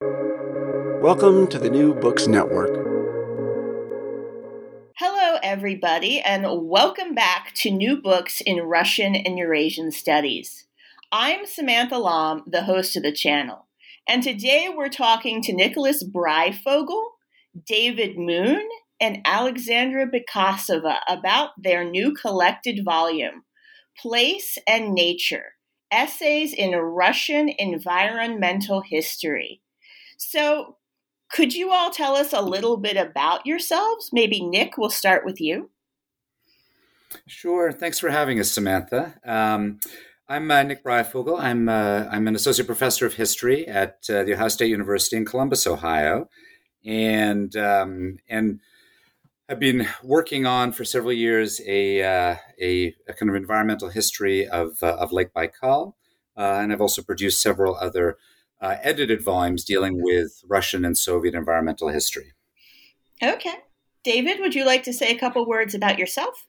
Welcome to the New Books Network. Hello, everybody, and welcome back to New Books in Russian and Eurasian Studies. I'm Samantha Lomb, the host of the channel, and today we're talking to Nicholas Breyfogle, David Moon, and Alexandra Bekasova about their new collected volume, Place and Nature Essays in Russian Environmental History. So, could you all tell us a little bit about yourselves? Maybe Nick, we'll start with you. Sure. Thanks for having us, Samantha. Um, I'm uh, Nick Breyfogle. I'm uh, I'm an associate professor of history at uh, the Ohio State University in Columbus, Ohio, and um, and I've been working on for several years a uh, a, a, kind of environmental history of uh, of Lake Baikal, uh, and I've also produced several other uh, edited volumes dealing with Russian and Soviet environmental history. Okay. David, would you like to say a couple words about yourself?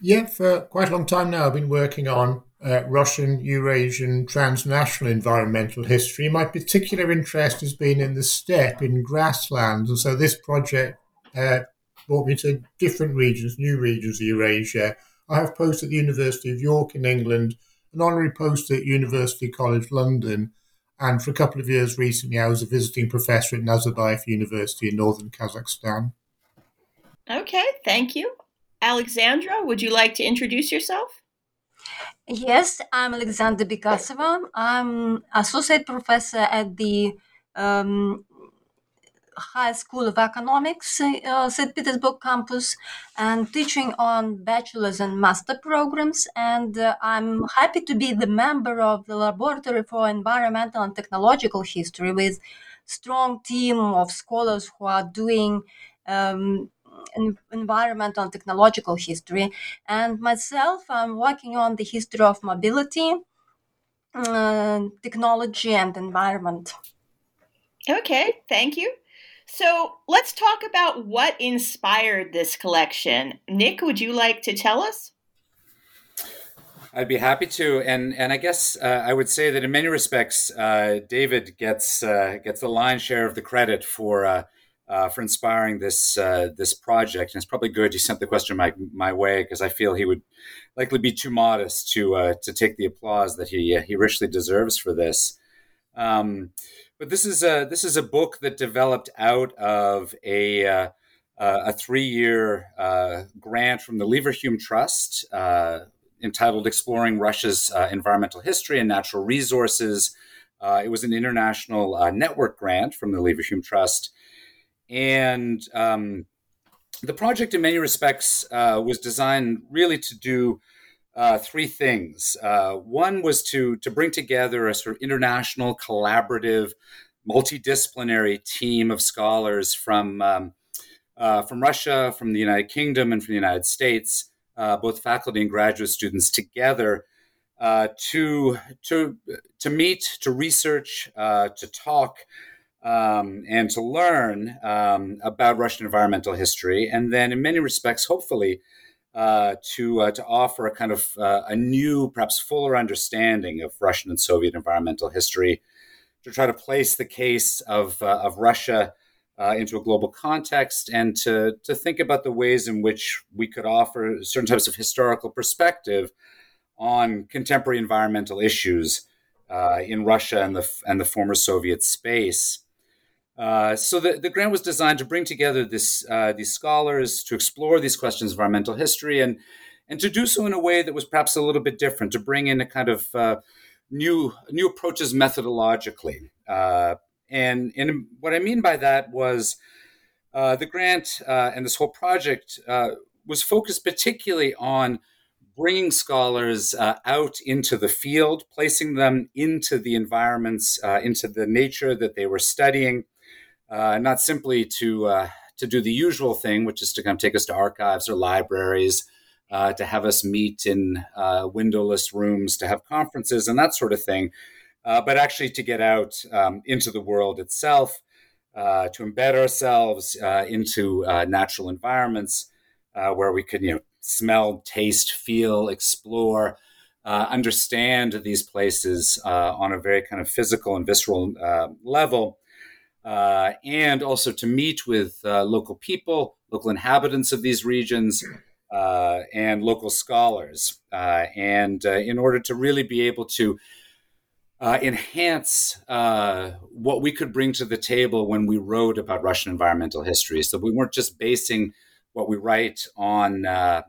Yeah, for quite a long time now, I've been working on uh, Russian, Eurasian, transnational environmental history. My particular interest has been in the steppe, in grasslands, and so this project uh, brought me to different regions, new regions of Eurasia. I have posts at the University of York in England, an honorary post at University College London, and for a couple of years recently, I was a visiting professor at Nazarbayev University in northern Kazakhstan. Okay, thank you. Alexandra, would you like to introduce yourself? Yes, I'm Alexandra Bekasova. I'm associate professor at the um, High School of Economics, uh, St. Petersburg campus, and teaching on bachelor's and master programs. And uh, I'm happy to be the member of the Laboratory for Environmental and Technological History with strong team of scholars who are doing um, environmental and technological history. And myself, I'm working on the history of mobility, uh, technology, and environment. Okay, thank you. So let's talk about what inspired this collection. Nick, would you like to tell us? I'd be happy to, and and I guess uh, I would say that in many respects, uh, David gets uh, gets the lion's share of the credit for uh, uh, for inspiring this uh, this project. And it's probably good you sent the question my my way because I feel he would likely be too modest to to take the applause that he he richly deserves for this. Um, but this is a this is a book that developed out of a uh, uh, a three year uh, grant from the Leverhulme Trust uh, entitled "Exploring Russia's uh, Environmental History and Natural Resources." Uh, it was an international network grant from the Leverhulme Trust, and um, the project, in many respects, was designed really to do. Uh, three things. Uh, one was to to bring together a sort of international, collaborative, multidisciplinary team of scholars from um, uh, from Russia, from the United Kingdom, and from the United States, uh, both faculty and graduate students together uh, to to to meet, to research, to talk. Um, and to learn um, about Russian environmental history, and then in many respects, hopefully, uh, to uh, to offer a kind of uh, a new, perhaps fuller understanding of Russian and Soviet environmental history, to try to place the case of uh, of Russia uh, into a global context, and to to think about the ways in which we could offer certain types of historical perspective on contemporary environmental issues in Russia and the and the former Soviet space. Uh, so the, the grant was designed to bring together this, uh, these scholars to explore these questions of environmental history and, and to do so in a way that was perhaps a little bit different, to bring in a kind of uh, new, new approaches methodologically. Uh, and, and what I mean by that was uh, the grant and this whole project was focused particularly on bringing scholars uh, out into the field, placing them into the environments, uh, into the nature that they were studying, uh, not simply to uh, to do the usual thing, which is to of take us to archives or libraries, uh, to have us meet in uh, windowless rooms, to have conferences and that sort of thing, but actually to get out um, into the world itself, to embed ourselves into natural environments. where we could, you know, smell, taste, feel, explore, uh, understand these places uh, on a very kind of physical and visceral uh, level, uh, and also to meet with uh, local people, local inhabitants of these regions, uh, and local scholars. and in order to really be able to enhance what we could bring to the table when we wrote about Russian environmental history. So we weren't just basing what we write on uh,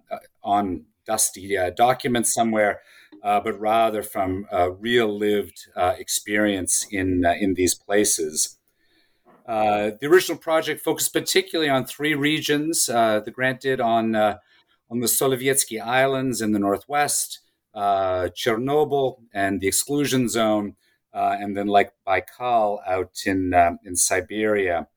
on dusty uh, documents somewhere, uh, but rather from real lived uh, experience in uh, in these places. Uh, the original project focused particularly on three regions. the grant did on on the Solovetsky Islands in the northwest, Chernobyl and the exclusion zone, and then Lake Baikal out in in Siberia.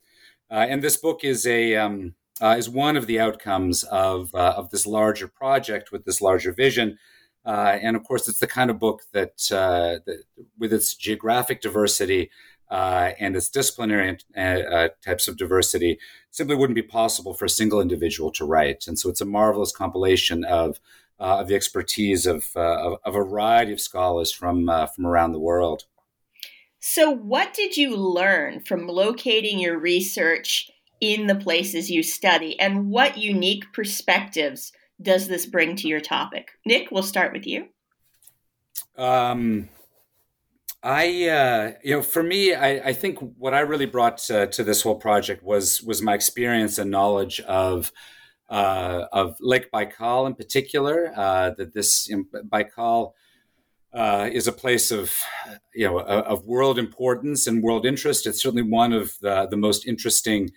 and this book is a um, uh, is one of the outcomes of uh, of this larger project with this larger vision. Uh, and of course, it's the kind of book that, uh, that with its geographic diversity uh, and its disciplinary uh, types of diversity, simply wouldn't be possible for a single individual to write. And so, it's a marvelous compilation of of the expertise of, of, of a variety of scholars from from around the world. So, what did you learn from locating your research in the places you study and what unique perspectives does this bring to your topic nick we'll start with you um, I, uh, you know, for me, I, I think what I really brought uh, to this whole project was was my experience and knowledge of uh, of Lake Baikal in particular. Uh, that this you know, Baikal uh, is a place of you know of world importance and world interest. It's certainly one of the the most interesting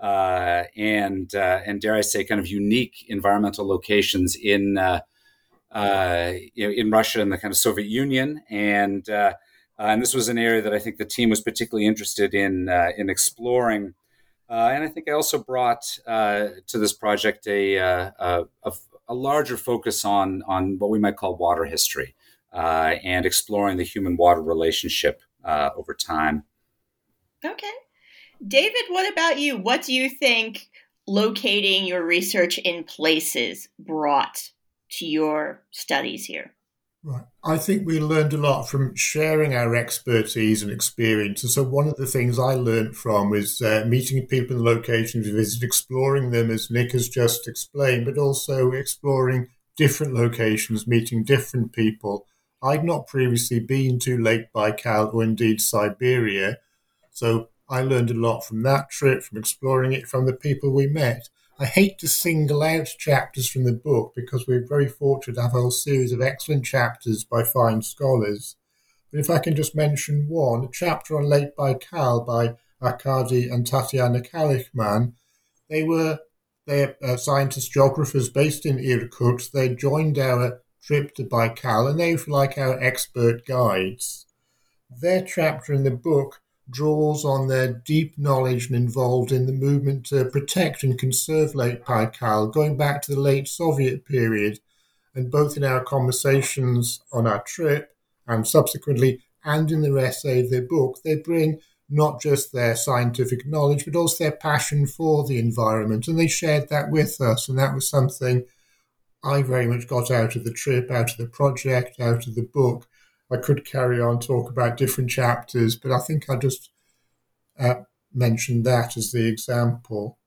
uh, and uh, and dare I say, kind of unique environmental locations in you know, in Russia and the kind of Soviet Union, and uh, uh, and this was an area that I think the team was particularly interested in uh, in exploring. Uh, and I think I also brought uh, to this project a, a, a, a, larger focus on on what we might call water history and exploring the human water relationship over time. Okay. David, what about you? What do you think locating your research in places brought to your studies here? Right. I think we learned a lot from sharing our expertise and experience. And so, one of the things I learned from was uh, meeting people in locations we visit, exploring them, as Nick has just explained, but also exploring different locations, meeting different people. I'd not previously been to Lake Baikal or indeed Siberia. So, I learned a lot from that trip, from exploring it, from the people we met. I hate to single out chapters from the book because we're very fortunate to have a whole series of excellent chapters by fine scholars. But if I can just mention one, a chapter on Lake Baikal by Arkady and Tatiana Kalikhman, they were they're uh, scientists, geographers based in Irkutsk. They joined our trip to Baikal and they were like our expert guides. Their chapter in the book draws on their deep knowledge and involved in the movement to protect and conserve Lake Baikal, going back to the late Soviet period. And both in our conversations on our trip and subsequently, and in the essay of their book, they bring not just their scientific knowledge, but also their passion for the environment. And they shared that with us. And that was something I very much got out of the trip, out of the project, out of the book. I could carry on talk about different chapters, but I think I just uh, mentioned that as the example.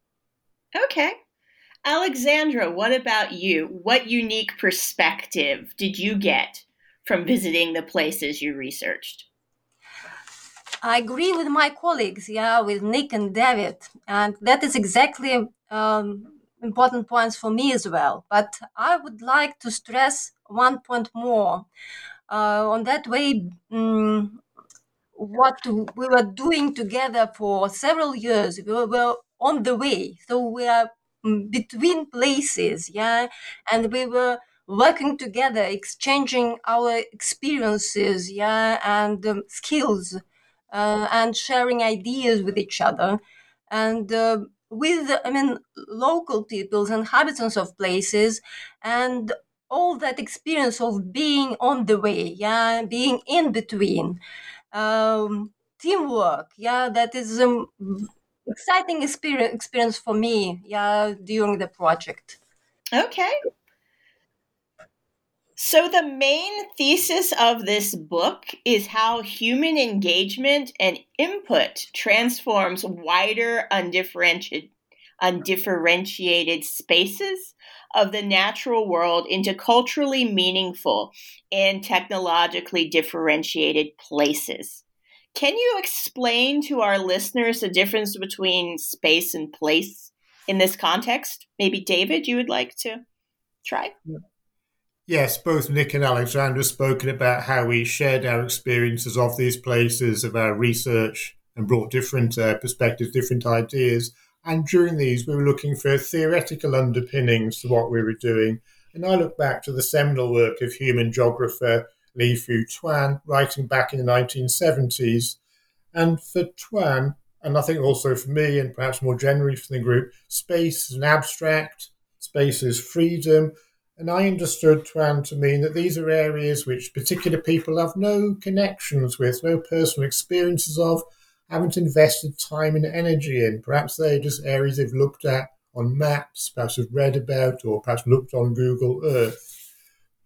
Okay. Alexandra, what about you? What unique perspective did you get from visiting the places you researched? I agree with my colleagues, yeah, with Nick and David, and that is exactly um, important points for me as well. But I would like to stress one point more on that way um, what we were doing together for several years we were on the way. So we are mm, between places yeah? And we were working together, exchanging our experiences, yeah, and um, skills, uh, and sharing ideas with each other, and uh, with I mean local peoples, inhabitants of places, and all that experience of being on the way, yeah, being in between, um, teamwork, yeah, that is um, exciting experience experience for me, yeah, during the project. Okay. So, the main thesis of this book is how human engagement and input transforms wider, undifferentiated, undifferentiated spaces of the natural world into culturally meaningful and technologically differentiated places. Can you explain to our listeners the difference between space and place in this context? Maybe David, you would like to try? Yes, both Nick and Alexandra have spoken about how we shared our experiences of these places, of our research, and brought different uh, perspectives, different ideas. And during these, we were looking for theoretical underpinnings to what we were doing. And I look back to the seminal work of human geographer Yi-Fu Tuan, writing back in the 1970s. And for Tuan, and I think also for me, and perhaps more generally for the group, space is an abstract, space is freedom. And I understood Tuan to mean that these are areas which particular people have no connections with, no personal experiences of, haven't invested time and energy in. Perhaps they're just areas they've looked at on maps, perhaps have read about, or perhaps looked on Google Earth.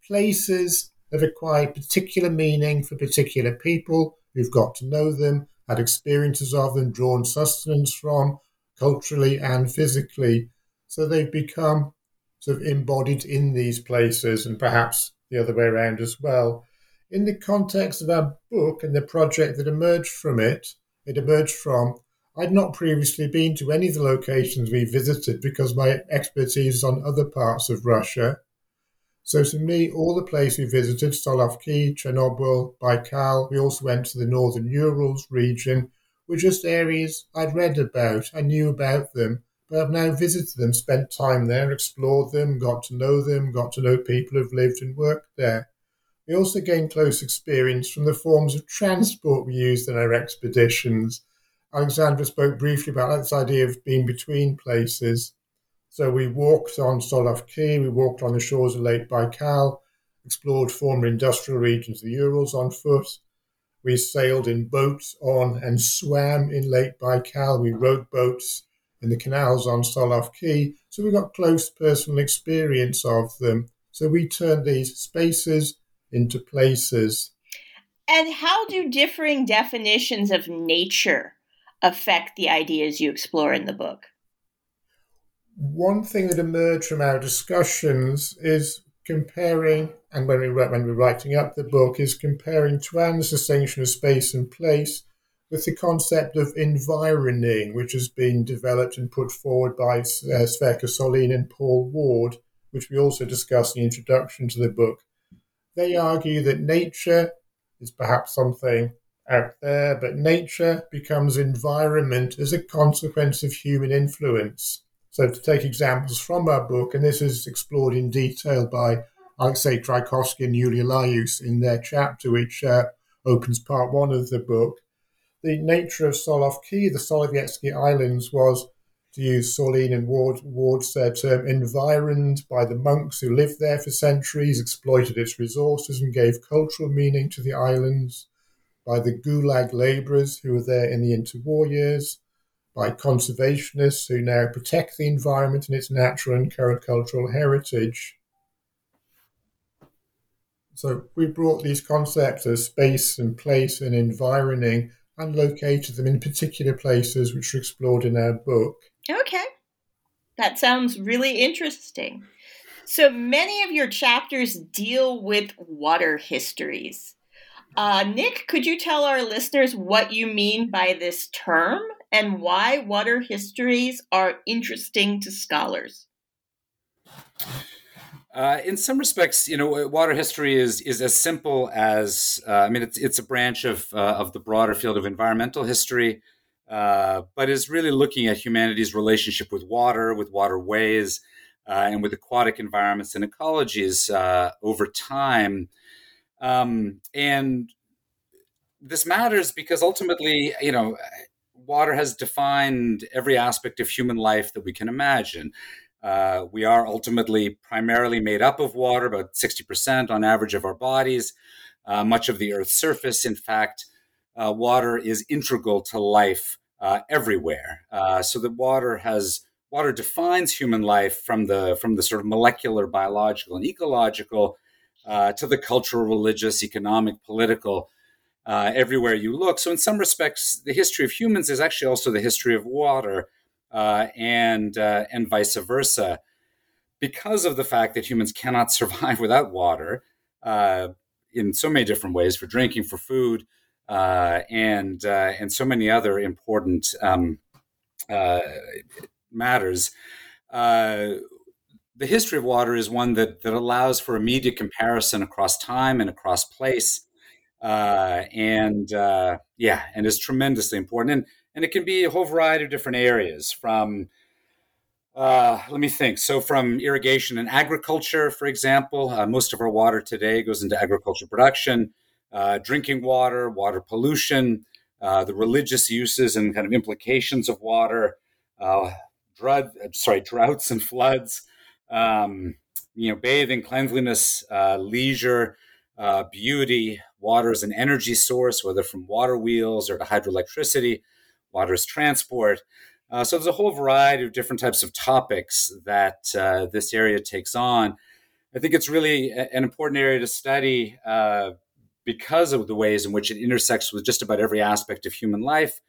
Places have acquired particular meaning for particular people who've got to know them, had experiences of them, drawn sustenance from, culturally and physically. So they've become sort of embodied in these places and perhaps the other way around as well. In the context of our book and the project that emerged from it, it emerged from, I'd not previously been to any of the locations we visited because my expertise is on other parts of Russia. So to me, all the places we visited, Solovki, Chernobyl, Baikal, we also went to the northern Urals region, were just areas I'd read about, I knew about them, but I've now visited them, spent time there, explored them, got to know them, got to know people who've lived and worked there. We also gained close experience from the forms of transport we used in our expeditions. Alexandra spoke briefly about this idea of being between places. So we walked on Solovki, we walked on the shores of Lake Baikal, explored former industrial regions of the Urals on foot. We sailed in boats on and swam in Lake Baikal. We rowed boats in the canals on Solovki. So we got close personal experience of them. So we turned these spaces into places. And how do differing definitions of nature affect the ideas you explore in the book? One thing that emerged from our discussions is comparing, and when we when we're writing up the book, is comparing Tuan's distinction of space and place with the concept of environing, which has been developed and put forward by uh, Sörlin and Paul Warde, which we also discuss in the introduction to the book. They argue that nature is perhaps something out there, but nature becomes environment as a consequence of human influence. So, to take examples from our book, and this is explored in detail by Alexei Kraikovski and Yulia Lajus in their chapter, which uh, opens part one of the book. The nature of Solovki, the Solovetsky Islands, was to use Sörlin and Warde, Warde's term, environed by the monks who lived there for centuries, exploited its resources, and gave cultural meaning to the islands, by the Gulag labourers who were there in the interwar years, by conservationists who now protect the environment and its natural and current cultural heritage. So we brought these concepts of space and place and environing and located them in particular places which are explored in our book. Okay. That sounds really interesting. So many of your chapters deal with water histories. Uh, Nick, could you tell our listeners what you mean by this term and why water histories are interesting to scholars? Uh, in some respects, you know, water history is is as simple as uh, I mean, it's it's a branch of uh, of the broader field of environmental history, uh, but is really looking at humanity's relationship with water, with waterways, uh, and with aquatic environments and ecologies uh, over time. Um, and this matters because ultimately, you know, water has defined every aspect of human life that we can imagine. Uh, we are ultimately primarily made up of water, about 60% on average of our bodies. Uh, much of the Earth's surface, in fact, uh, water is integral to life uh, everywhere. Uh, so that water has water defines human life from the from the sort of molecular, biological, and ecological uh, to the cultural, religious, economic, political. Uh, everywhere you look. So, in some respects, the history of humans is actually also the history of water, uh, and and vice versa, because of the fact that humans cannot survive without water in so many different ways for drinking, for food, uh, and uh, and so many other important um, matters. the history of water is one that that allows for immediate comparison across time and across place uh, and uh, yeah, and is tremendously important. And and it can be a whole variety of different areas from. Uh, let me think. So, from irrigation and agriculture, for example, uh, most of our water today goes into agriculture production, uh, drinking water, water pollution, uh, the religious uses and kind of implications of water, drought, sorry, droughts and floods, um, you know, bathing, cleanliness, leisure, beauty, Water is an energy source, whether from water wheels or to hydroelectricity. Water is transport. Uh, so there's a whole variety of different types of topics that uh, this area takes on. I think it's really an important area to study uh, because of the ways in which it intersects with just about every aspect of human life.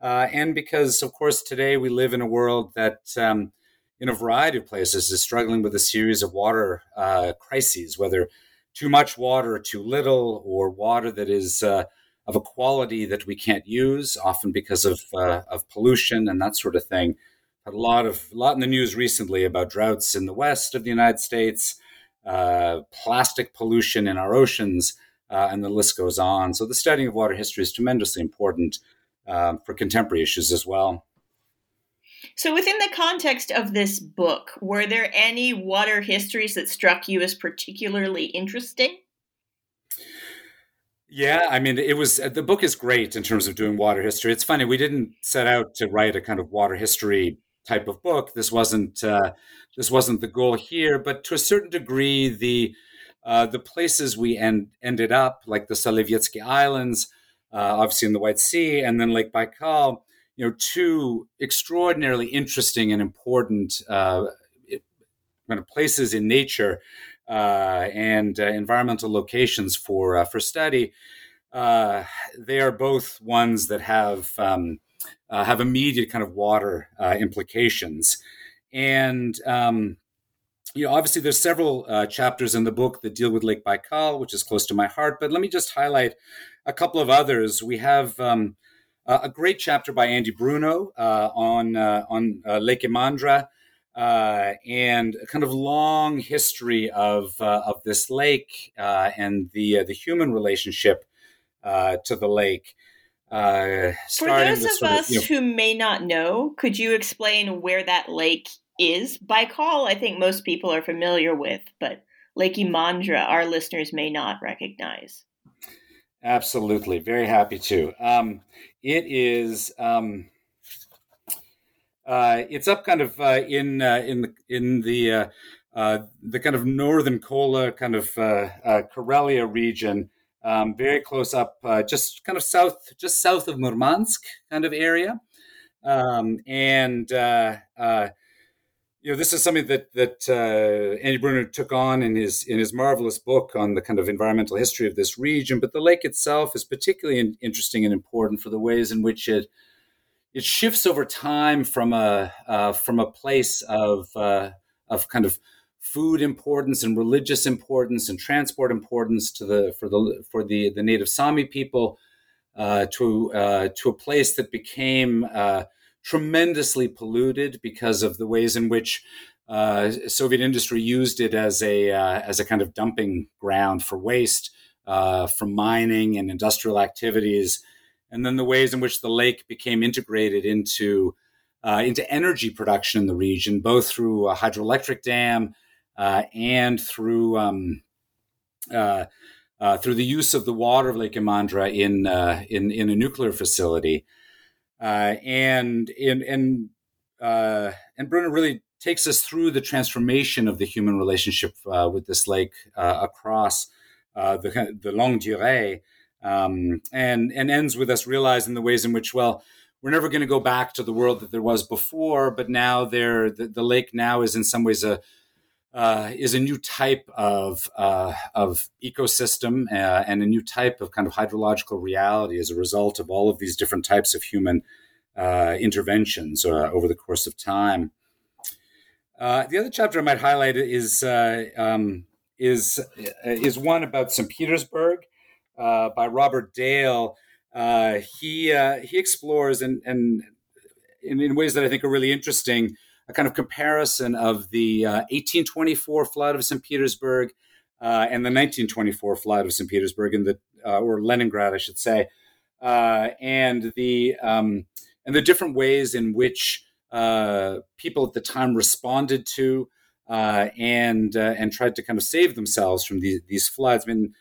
Uh, and because, of course, today we live in a world that, um, in a variety of places, is struggling with a series of water uh, crises, whether too much water too little, or water that is uh, of a quality that we can't use, often because of uh, of pollution and that sort of thing. Had a lot of a lot in the news recently about droughts in the west of the United States, uh, plastic pollution in our oceans, uh, and the list goes on. So the studying of water history is tremendously important um, for contemporary issues as well. So, within the context of this book, were there any water histories that struck you as particularly interesting? Yeah, I mean, it was the book is great in terms of doing water history. It's funny we didn't set out to write a kind of water history type of book. This wasn't uh, this wasn't the goal here, but to a certain degree, the uh, the places we end, ended up, like the Solovetsky Islands, uh, obviously in the White Sea, and then Lake Baikal, you know, two extraordinarily interesting and important uh, kind of places in nature uh, and uh, environmental locations for uh, for study. They are both ones that have um, have immediate kind of water implications, and um, you know, obviously, there's several chapters in the book that deal with Lake Baikal, which is close to my heart. But let me just highlight a couple of others. We have um, uh, a great chapter by Andy Bruno uh, on uh, on uh, Lake Imandra uh, and a kind of long history of uh, of this lake and the the human relationship to the lake. For those of us of, you know, who may not know, could you explain where that lake is? Baikal, I think most people are familiar with, but Lake Imandra, our listeners may not recognize. Absolutely, very happy to. Um, it is. Um, uh, it's up kind of uh, in uh, in the in the uh, uh, the kind of northern Kola, kind of uh, Karelia region, um, very close up, just kind of south, just south of Murmansk, kind of area, um, and you know, this is something that that uh, Andy Bruno took on in his in his marvelous book on the kind of environmental history of this region. But the lake itself is particularly in, interesting and important for the ways in which it it shifts over time from a uh, from a place of uh, of kind of food importance and religious importance and transport importance to the for the for the the native Sami people uh, to uh, to a place that became uh, tremendously polluted because of the ways in which uh, Soviet industry used it as a uh, as a kind of dumping ground for waste uh, from mining and industrial activities, and then the ways in which the lake became integrated into uh, into energy production in the region, both through a hydroelectric dam uh, and through um, uh, through the use of the water of Lake Imandra in in, in a nuclear facility, Uh, and in and uh, and Bruno really takes us through the transformation of the human relationship uh, with this lake across the the longue durée. Um, and and ends with us realizing the ways in which well we're never going to go back to the world that there was before, but now there the, the lake now is in some ways a uh, is a new type of uh, of ecosystem uh, and a new type of kind of hydrological reality as a result of all of these different types of human uh, interventions uh, over the course of time. Uh, the other chapter I might highlight is um, is is one about St. Petersburg by Robert Dale he he explores and and in, in, ways that I think are really interesting a kind of comparison of the uh, 1824 flood of St. Petersburg uh, and the 1924 flood of St. Petersburg in the uh, or Leningrad, I should say, and the um, and the different ways in which people at the time responded to and and tried to kind of save themselves from these, these floods. I mean,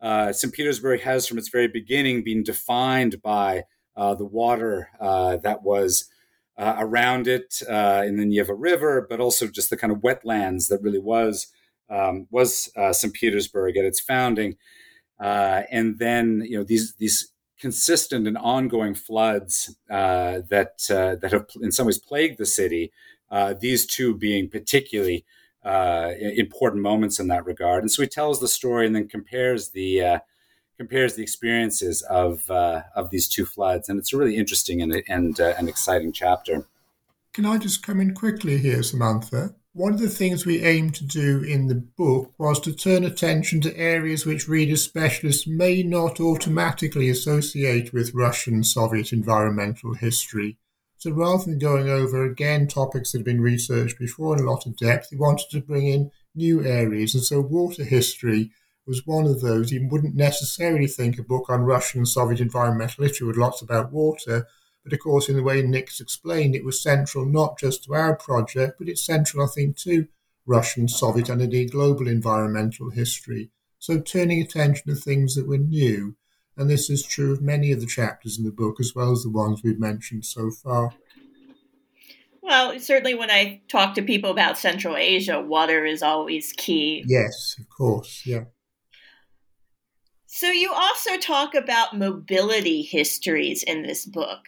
uh, St. Petersburg has, from its very beginning, been defined by uh, the water uh, that was uh, around it uh, in the Neva River, but also just the kind of wetlands that really was um, was St. Petersburg at its founding. and then, you know, these these consistent and ongoing floods that that have, in some ways, plagued the city. these two being particularly uh, important moments in that regard. And so he tells the story and then compares the uh, compares the experiences of uh, of these two floods, and it's a really interesting and and uh, an exciting chapter. Can I just come in quickly here, Samantha? One of the things we aimed to do in the book was to turn attention to areas which reader specialists may not automatically associate with Russian Soviet environmental history. So rather than going over again topics that have been researched before in a lot of depth, we wanted to bring in new areas. And so water history was one of those. You wouldn't necessarily think a book on Russian and Soviet environmental history with lots about water. But of course, in the way Nick's explained, it was central not just to our project, but it's central, I think, to Russian, Soviet, and indeed global environmental history. So turning attention to things that were new and this is true of many of the chapters in the book, as well as the ones we've mentioned so far. Well, certainly when I talk to people about Central Asia, water is always key. Yes, of course, yeah. So you also talk about mobility histories in this book.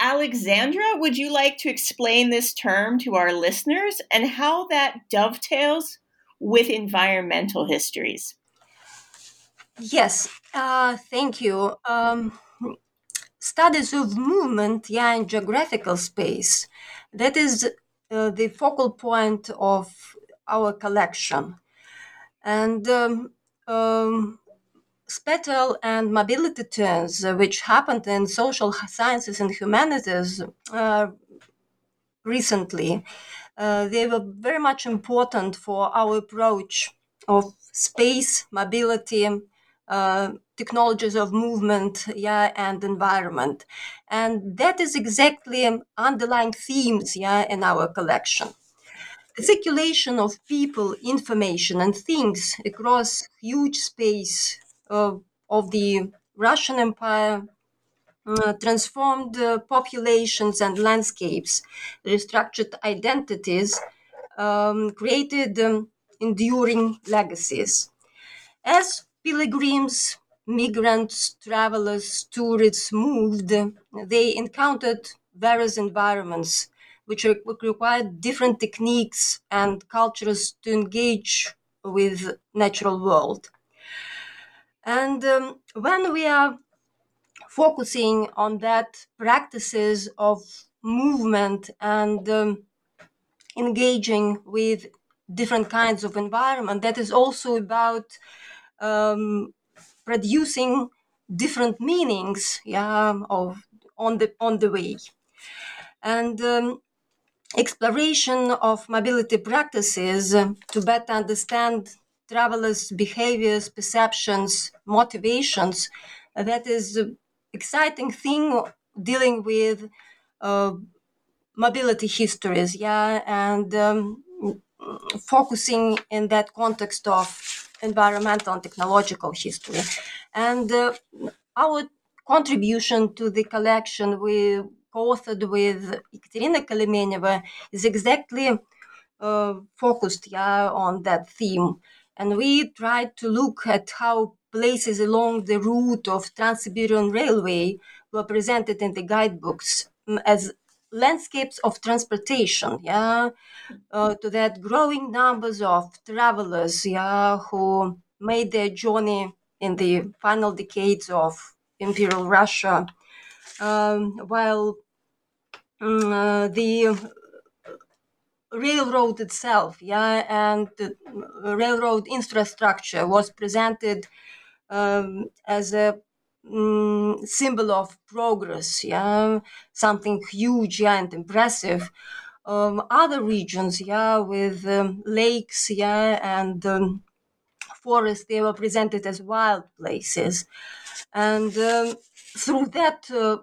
Alexandra, would you like to explain this term to our listeners and how that dovetails with environmental histories? Yes, uh, thank you. Um, studies of movement, yeah, in geographical space. That is uh, the focal point of our collection. And um, um, spatial and mobility turns, uh, which happened in social sciences and humanities uh, recently, uh, they were very much important for our approach of space, mobility, uh, technologies of movement yeah and environment. And that is exactly underlying themes yeah in our collection. The circulation of people information and things across huge space of the russian empire uh, transformed uh, populations and landscapes restructured identities um, created um, enduring legacies as pilgrims, migrants, travelers, tourists moved, they encountered various environments which required different techniques and cultures to engage with natural world. And um, when we are focusing on that practices of movement and um, engaging with different kinds of environment, that is also about um, producing different meanings yeah, of on the on the way. And um, exploration of mobility practices to better understand travelers behaviors perceptions motivations that is an exciting thing dealing with uh, mobility histories, yeah, and um, focusing in that context of environmental and technological history. And uh, our contribution to the collection we co-authored with Ekaterina Kalemeneva is exactly uh, focused yeah, on that theme. And we tried to look at how places along the route of Trans-Siberian Railway were presented in the guidebooks as landscapes of transportation, yeah, uh, to that growing numbers of travelers, yeah, who made their journey in the final decades of Imperial Russia, um, while um, uh, the railroad itself, yeah, and railroad infrastructure was presented um, as a mm, symbol of progress, yeah, something huge yeah, and impressive. Um, other regions, yeah, with um, lakes, yeah, and um, forests, they were presented as wild places, and um, through that. Uh,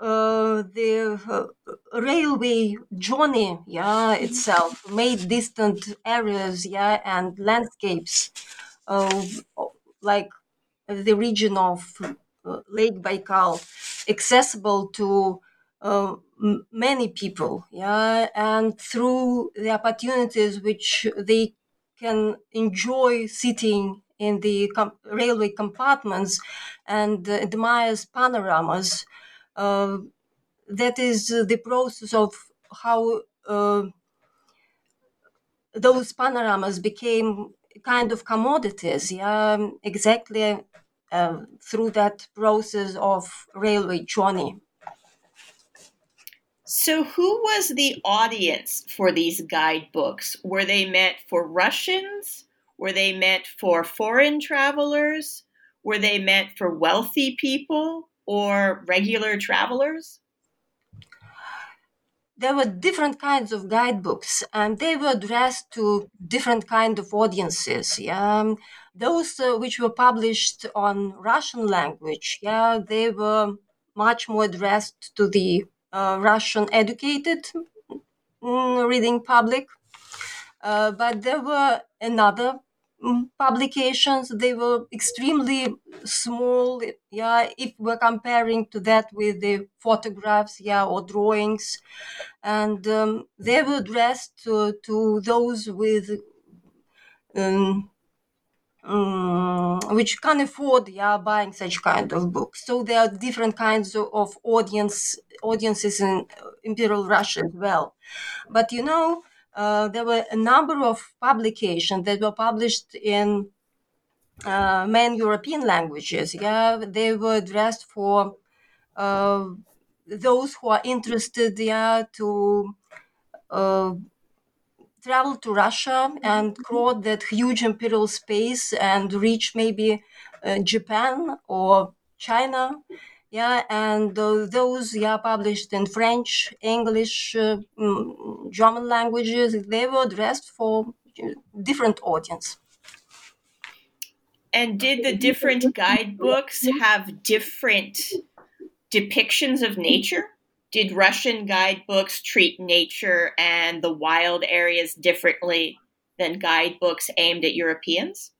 uh, the uh, railway journey, yeah, itself made distant areas, yeah, and landscapes, uh, like the region of uh, Lake Baikal accessible to uh, m- many people, yeah, and through the opportunities which they can enjoy sitting in the com- railway compartments and uh, admire panoramas. Uh, that is the process of how uh, those panoramas became kind of commodities, yeah, exactly uh, through that process of railway journey. So, who was the audience for these guidebooks? Were they meant for Russians? Were they meant for foreign travelers? Were they meant for wealthy people or regular travelers? There were different kinds of guidebooks, and they were addressed to different kind of audiences. Yeah? Those uh, which were published on Russian language, yeah, they were much more addressed to the uh, Russian educated mm, reading public. Uh, but there were another publications they were extremely small yeah if we're comparing to that with the photographs yeah or drawings. And um, they were addressed to, to those with um, um, which can afford yeah buying such kind of books. So there are different kinds of, of audience audiences in imperial russia as well. But you know uh, there were a number of publications that were published in uh, main european languages yeah they were addressed for uh, those who are interested yeah to uh, travel to Russia and cross that huge imperial space and reach maybe uh, Japan or China. Yeah, and uh, those yeah published in French, English, uh, mm, German languages. They were addressed for different audience. And did the different guidebooks have different depictions of nature? did Russian guidebooks treat nature and the wild areas differently than guidebooks aimed at Europeans?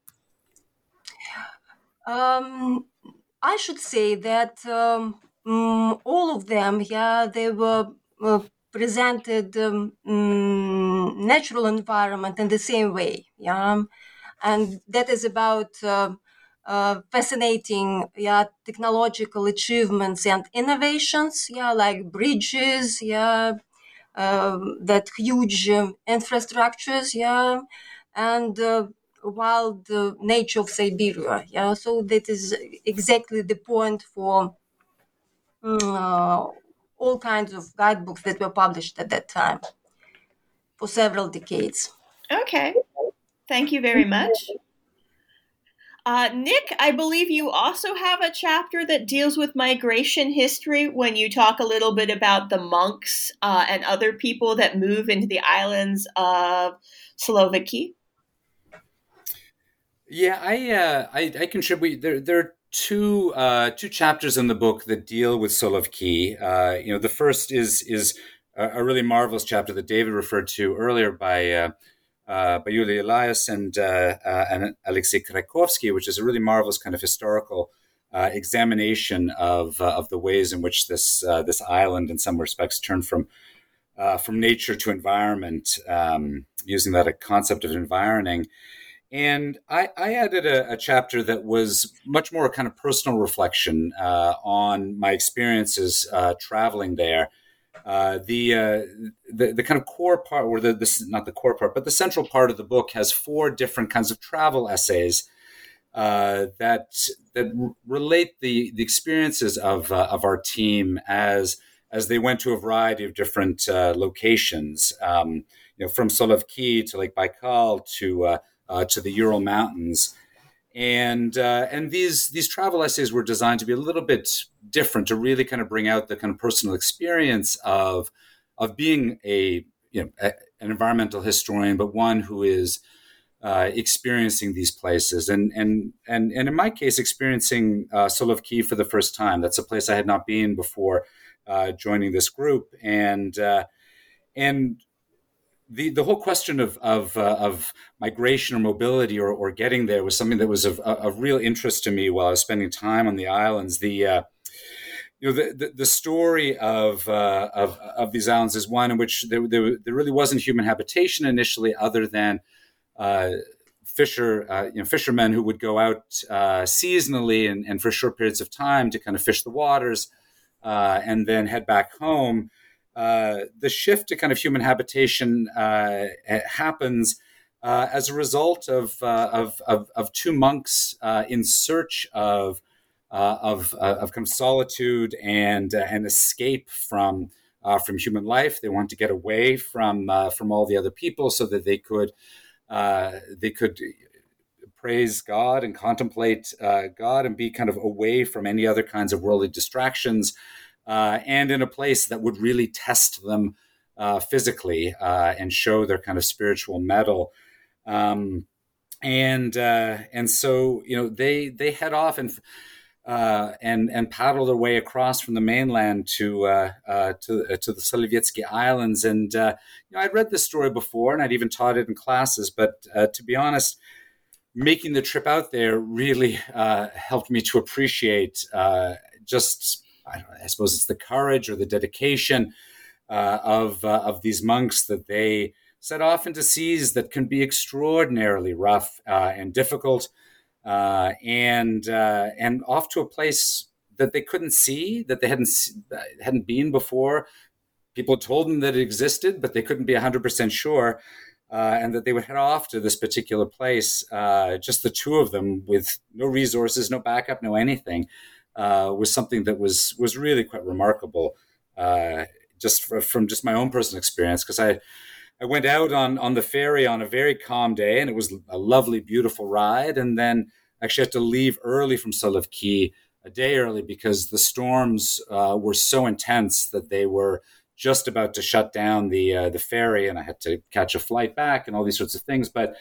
Um, I should say that um, mm, all of them, yeah, they were uh, presented um, mm, natural environment in the same way, yeah, and that is about. Uh, uh, fascinating yeah technological achievements and innovations yeah like bridges yeah um, that huge um, infrastructures yeah and uh, wild uh, nature of siberia yeah? So that is exactly the point for uh, all kinds of guidebooks that were published at that time for several decades. Okay. Thank you very much. Uh, Nick, I believe you also have a chapter that deals with migration history when you talk a little bit about the monks uh, and other people that move into the islands of Solovki. Yeah, I, uh, I, I contribute. There, there are two uh, two chapters in the book that deal with Solovki. Uh, you know, the first is is a, really marvelous chapter that David referred to earlier by uh, uh, by Yulia Elias and uh, uh, and Alexei Kraikovski, which is a really marvelous kind of historical uh, examination of of the ways in which this this island, in some respects, turned from from nature to environment, um, using that a concept of environing. And I, I added a, a, chapter that was much more kind of personal reflection uh, on my experiences uh, traveling there. Uh, the, uh, the the kind of core part, or the this is not the core part, but the central part of the book has four different kinds of travel essays uh, that that relate the the experiences of uh, of our team as as they went to a variety of different locations. Um, you know, from Solovki to Lake Baikal to uh, to the Ural Mountains. And uh, and these these travel essays were designed to be a little bit different to really kind of bring out the kind of personal experience of of being a you know a, an environmental historian, but one who is uh, experiencing these places, and and and and in my case, experiencing uh, Solovki for the first time. That's a place I had not been before uh, joining this group, and uh, and the, the whole question of of, uh, of migration or mobility or, or getting there was something that was of, of real interest to me while I was spending time on the islands. The uh, you know the, the, the story of, uh, of of these islands is one in which there, there, there really wasn't human habitation initially, other than uh, fisher uh, you know fishermen who would go out uh, seasonally and, and for short periods of time to kind of fish the waters and then head back home. Uh, the shift to kind of human habitation uh, happens uh, as a result of, uh, of, of, of, two monks uh, in search of, of, of kind of solitude and, and escape from, from human life. They want to get away from, from all the other people so that they could, they could praise God and contemplate God and be kind of away from any other kinds of worldly distractions uh, and in a place that would really test them uh, physically uh, and show their kind of spiritual mettle. Um, and uh, and so you know they they head off and uh, and and paddle their way across from the mainland to uh, to to the Solovetsky Islands. And you know I'd read this story before and I'd even taught it in classes, but to be honest making the trip out there really uh, helped me to appreciate uh, just I, I, suppose it's the courage or the dedication uh, of uh, of these monks that they set off into seas that can be extraordinarily rough uh, and difficult, uh, and uh, and off to a place that they couldn't see, that they hadn't hadn't been before. People told them that it existed, but they couldn't be hundred percent sure. Uh, and that they would head off to this particular place, uh, just the two of them, with no resources, no backup, no anything, uh, was something that was was really quite remarkable, uh, just for, from just my own personal experience. Because I I went out on on the ferry on a very calm day, and it was a lovely, beautiful ride. And then actually had to leave early from Solovki a day early because the storms uh, were so intense that they were just about to shut down the uh, the ferry, and I had to catch a flight back and all these sorts of things. But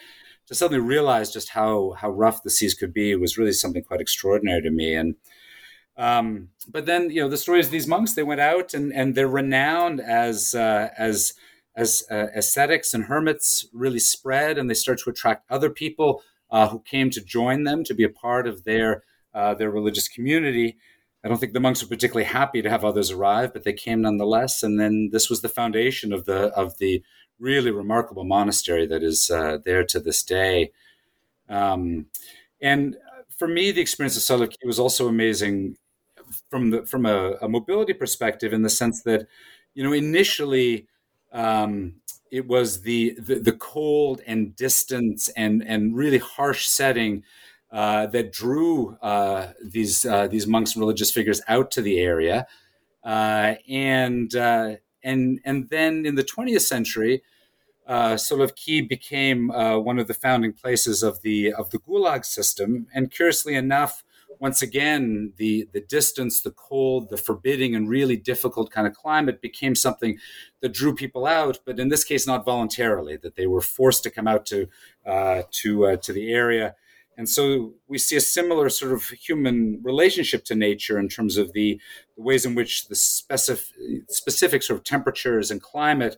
to suddenly realize just how how rough the seas could be was really something quite extraordinary to me. And um, but then, you know, the stories of these monks, they went out and, and they're renowned as, uh, as, as uh, ascetics and hermits really spread and they start to attract other people uh, who came to join them to be a part of their, uh, their religious community. I don't think the monks were particularly happy to have others arrive, but they came nonetheless. And then this was the foundation of the, of the really remarkable monastery that is uh, there to this day. Um, and for me, the experience of Solovki was also amazing from the from a, a, mobility perspective in the sense that you know initially um, it was the, the, the cold and distance and and really harsh setting uh, that drew uh, these uh, these monks and religious figures out to the area. Uh, and uh, and and then in the 20th century uh, Solovki became uh, one of the founding places of the of the Gulag system, and curiously enough, once again, the the distance, the cold, the forbidding, and really difficult kind of climate became something that drew people out. But in this case, not voluntarily; that they were forced to come out to uh, to uh, to the area. And so we see a similar sort of human relationship to nature in terms of the, the ways in which the specific, specific sort of temperatures and climate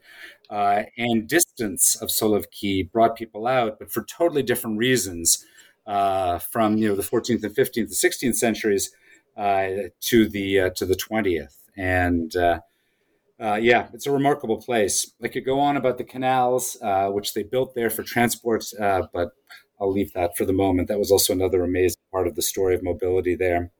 uh, and distance of Solovki brought people out, but for totally different reasons uh, from you know the 14th and 15th and 16th centuries uh, to the uh, to the 20th. And uh, uh, yeah, it's a remarkable place. I could go on about the canals, which they built there for transport, but I'll leave that for the moment. That was also another amazing part of the story of mobility there.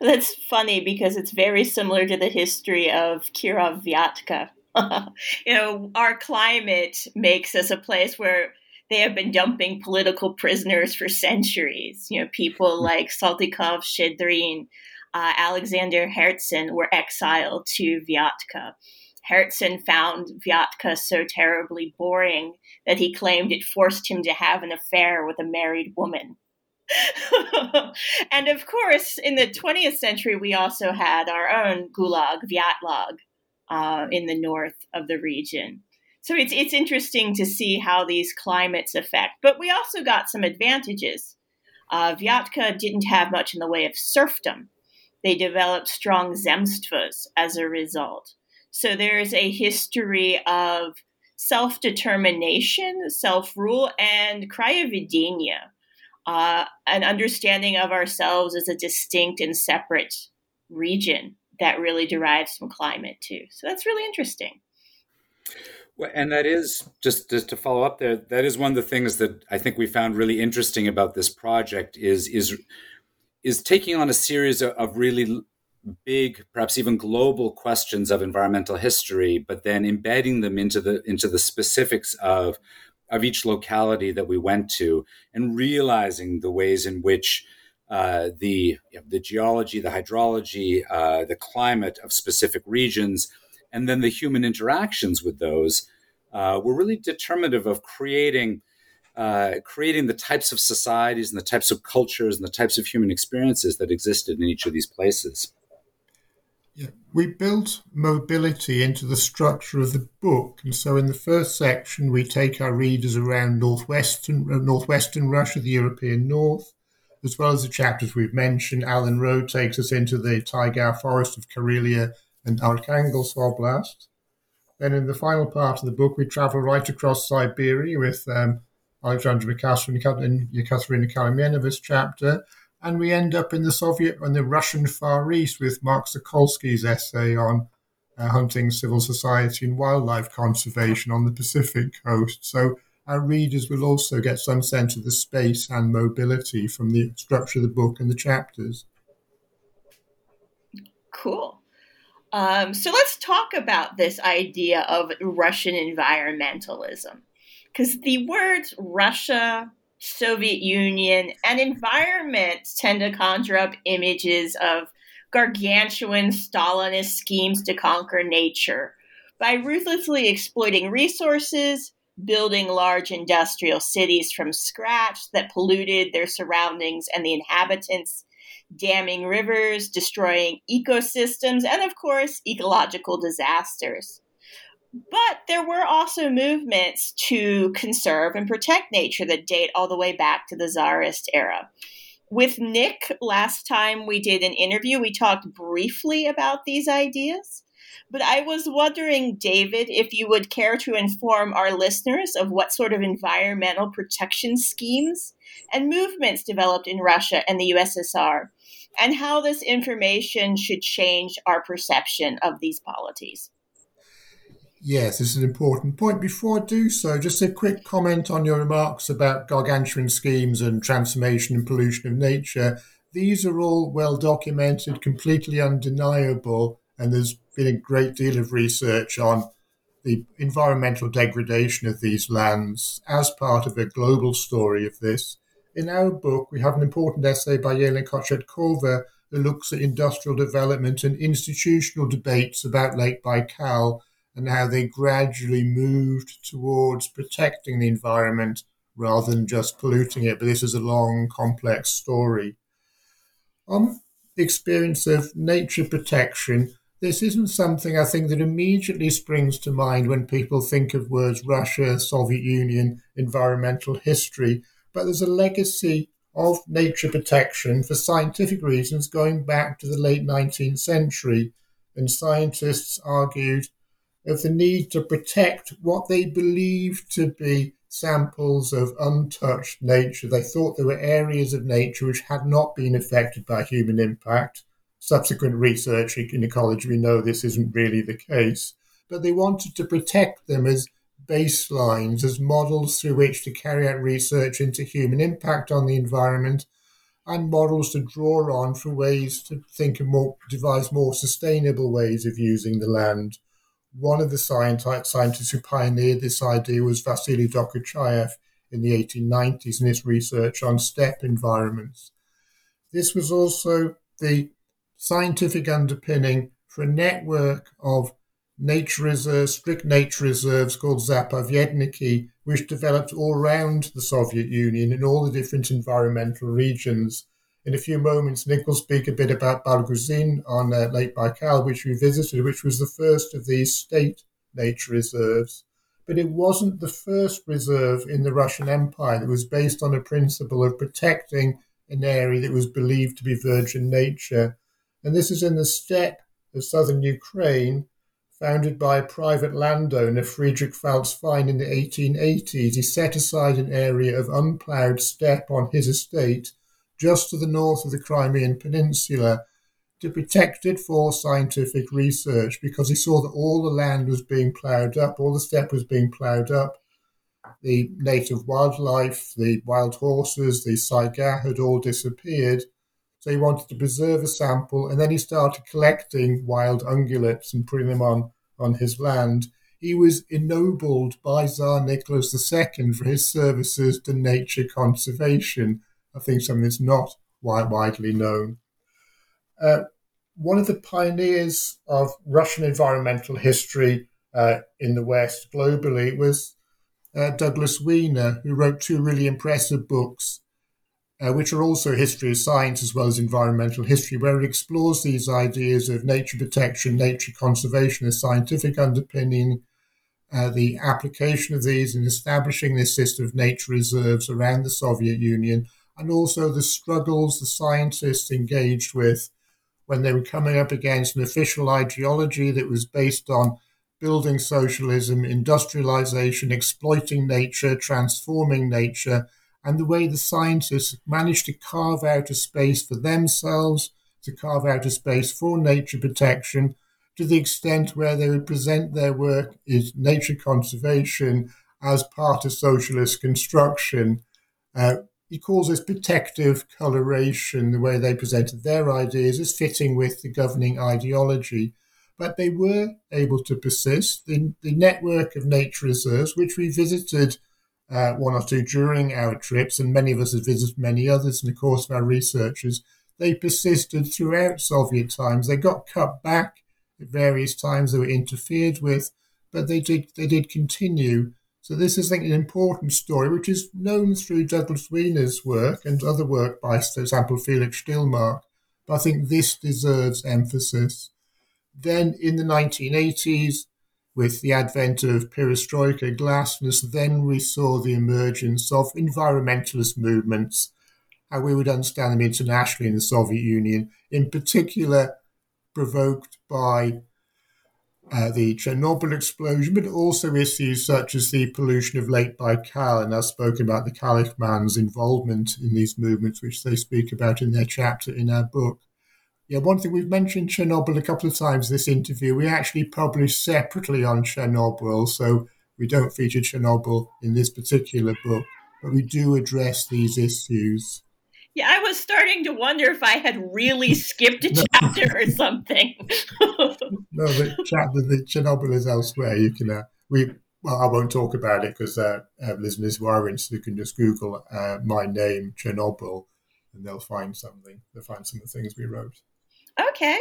That's funny because it's very similar to the history of Kirov Vyatka. you know, our climate makes us a place where they have been dumping political prisoners for centuries. You know, people hmm. like Saltykov, Shchedrin, uh, Alexander Herzen were exiled to Vyatka. Herzen found Vyatka so terribly boring that he claimed it forced him to have an affair with a married woman. and of course, in the 20th century, we also had our own Gulag, Vyatlag, uh, in the north of the region. So it's it's interesting to see how these climates affect. But we also got some advantages. Uh, Vyatka didn't have much in the way of serfdom. They developed strong zemstvos as a result. So there's a history of self determination, self rule, and krayovedenia, uh, an understanding of ourselves as a distinct and separate region that really derives from climate, too. So that's really interesting. And that is just, just to follow up there. That is one of the things that I think we found really interesting about this project is is is taking on a series of, really big, perhaps even global questions of environmental history, but then embedding them into the into the specifics of of each locality that we went to, and realizing the ways in which uh, the the geology, the hydrology, uh, the climate of specific regions, and then the human interactions with those uh, were really determinative of creating. Uh, creating the types of societies and the types of cultures and the types of human experiences that existed in each of these places. Yeah, we built mobility into the structure of the book, and so in the first section we take our readers around northwestern uh, northwestern Russia, the European North, as well as the chapters we've mentioned. Alan Roe takes us into the Taiga forest of Karelia and Arkhangelsk Oblast. Then in the final part of the book, we travel right across Siberia with um, Alexandra Yekaterina and Yekaterina Karamenov's chapter, and we end up in the Soviet and the Russian Far East with Mark Sokolsky's essay on uh, hunting, civil society, and wildlife conservation on the Pacific coast. So our readers will also get some sense of the space and mobility from the structure of the book and the chapters. Cool. Um, so let's talk about this idea of Russian environmentalism. Because the words Russia, Soviet Union, and environment tend to conjure up images of gargantuan Stalinist schemes to conquer nature by ruthlessly exploiting resources, building large industrial cities from scratch that polluted their surroundings and the inhabitants, damming rivers, destroying ecosystems, and of course, ecological disasters. But there were also movements to conserve and protect nature that date all the way back to the Tsarist era. With Nick, last time we did an interview, we talked briefly about these ideas. But I was wondering, David, if you would care to inform our listeners of what sort of environmental protection schemes and movements developed in Russia and the USSR, and how this information should change our perception of these polities. Yes, this is an important point. Before I do so, just a quick comment on your remarks about gargantuan schemes and transformation and pollution of nature. These are all well documented, completely undeniable, and there's been a great deal of research on the environmental degradation of these lands as part of a global story of this. In our book, we have an important essay by Yelena Kochetkova that looks at industrial development and institutional debates about Lake Baikal and how they gradually moved towards protecting the environment rather than just polluting it. But this is a long, complex story. On the experience of nature protection, this isn't something I think that immediately springs to mind when people think of words Russia, Soviet Union, environmental history, but there's a legacy of nature protection for scientific reasons going back to the late 19th century. And scientists argued of the need to protect what they believed to be samples of untouched nature. They thought there were areas of nature which had not been affected by human impact. Subsequent research in ecology, we know this isn't really the case. But they wanted to protect them as baselines, as models through which to carry out research into human impact on the environment and models to draw on for ways to think of more, devise more sustainable ways of using the land. One of the scientists who pioneered this idea was Vasily Dokuchaev in the 1890s in his research on steppe environments. This was also the scientific underpinning for a network of nature reserves, strict nature reserves called Zapovedniki, which developed all around the Soviet Union in all the different environmental regions. In a few moments, Nick will speak a bit about Barguzin on uh, Lake Baikal, which we visited, which was the first of these state nature reserves. But it wasn't the first reserve in the Russian Empire that was based on a principle of protecting an area that was believed to be virgin nature. And this is in the steppe of southern Ukraine, founded by a private landowner, Friedrich Falz-Fein, in the 1880s. He set aside an area of unploughed steppe on his estate just to the north of the Crimean Peninsula to protect it for scientific research because he saw that all the land was being ploughed up, all the steppe was being ploughed up. The native wildlife, the wild horses, the saiga had all disappeared. So he wanted to preserve a sample, and then he started collecting wild ungulates and putting them on, on his land. He was ennobled by Tsar Nicholas II for his services to nature conservation. I think something that's not widely known. Uh, one of the pioneers of Russian environmental history uh, in the West globally was uh, Douglas Weiner, who wrote two really impressive books uh, which are also history of science as well as environmental history, where it explores these ideas of nature protection, nature conservation as scientific underpinning, uh, the application of these in establishing this system of nature reserves around the Soviet Union, and also the struggles the scientists engaged with when they were coming up against an official ideology that was based on building socialism, industrialization, exploiting nature, transforming nature and the way the scientists managed to carve out a space for themselves, to carve out a space for nature protection, to the extent where they would present their work as nature conservation as part of socialist construction. Uh, he calls this protective coloration, the way they presented their ideas as fitting with the governing ideology. But they were able to persist. The, the network of nature reserves, which we visited uh, one or two during our trips, and many of us have visited many others in the course of our researches. They persisted throughout Soviet times. They got cut back at various times. They were interfered with, but they did they did continue. So this is, I think, an important story, which is known through Douglas Weiner's work and other work by, for example, Felix Shtilmark. But I think this deserves emphasis. Then in the 1980s, with the advent of perestroika, glasnost, then we saw the emergence of environmentalist movements, how we would understand them internationally in the Soviet Union, in particular provoked by uh, the Chernobyl explosion, but also issues such as the pollution of Lake Baikal. And I've spoken about the Kalikhman's involvement in these movements, which they speak about in their chapter in our book. Yeah, one thing we've mentioned Chernobyl a couple of times this interview. We actually published separately on Chernobyl, so we don't feature Chernobyl in this particular book, but we do address these issues. Yeah, I was starting to wonder if I had really skipped a chapter or something. no, the chapter the Chernobyl is elsewhere. You can uh, we well, I won't talk about it because uh, uh, listeners who are interested can just Google uh, my name Chernobyl, and they'll find something. They'll find some of the things we wrote. Okay.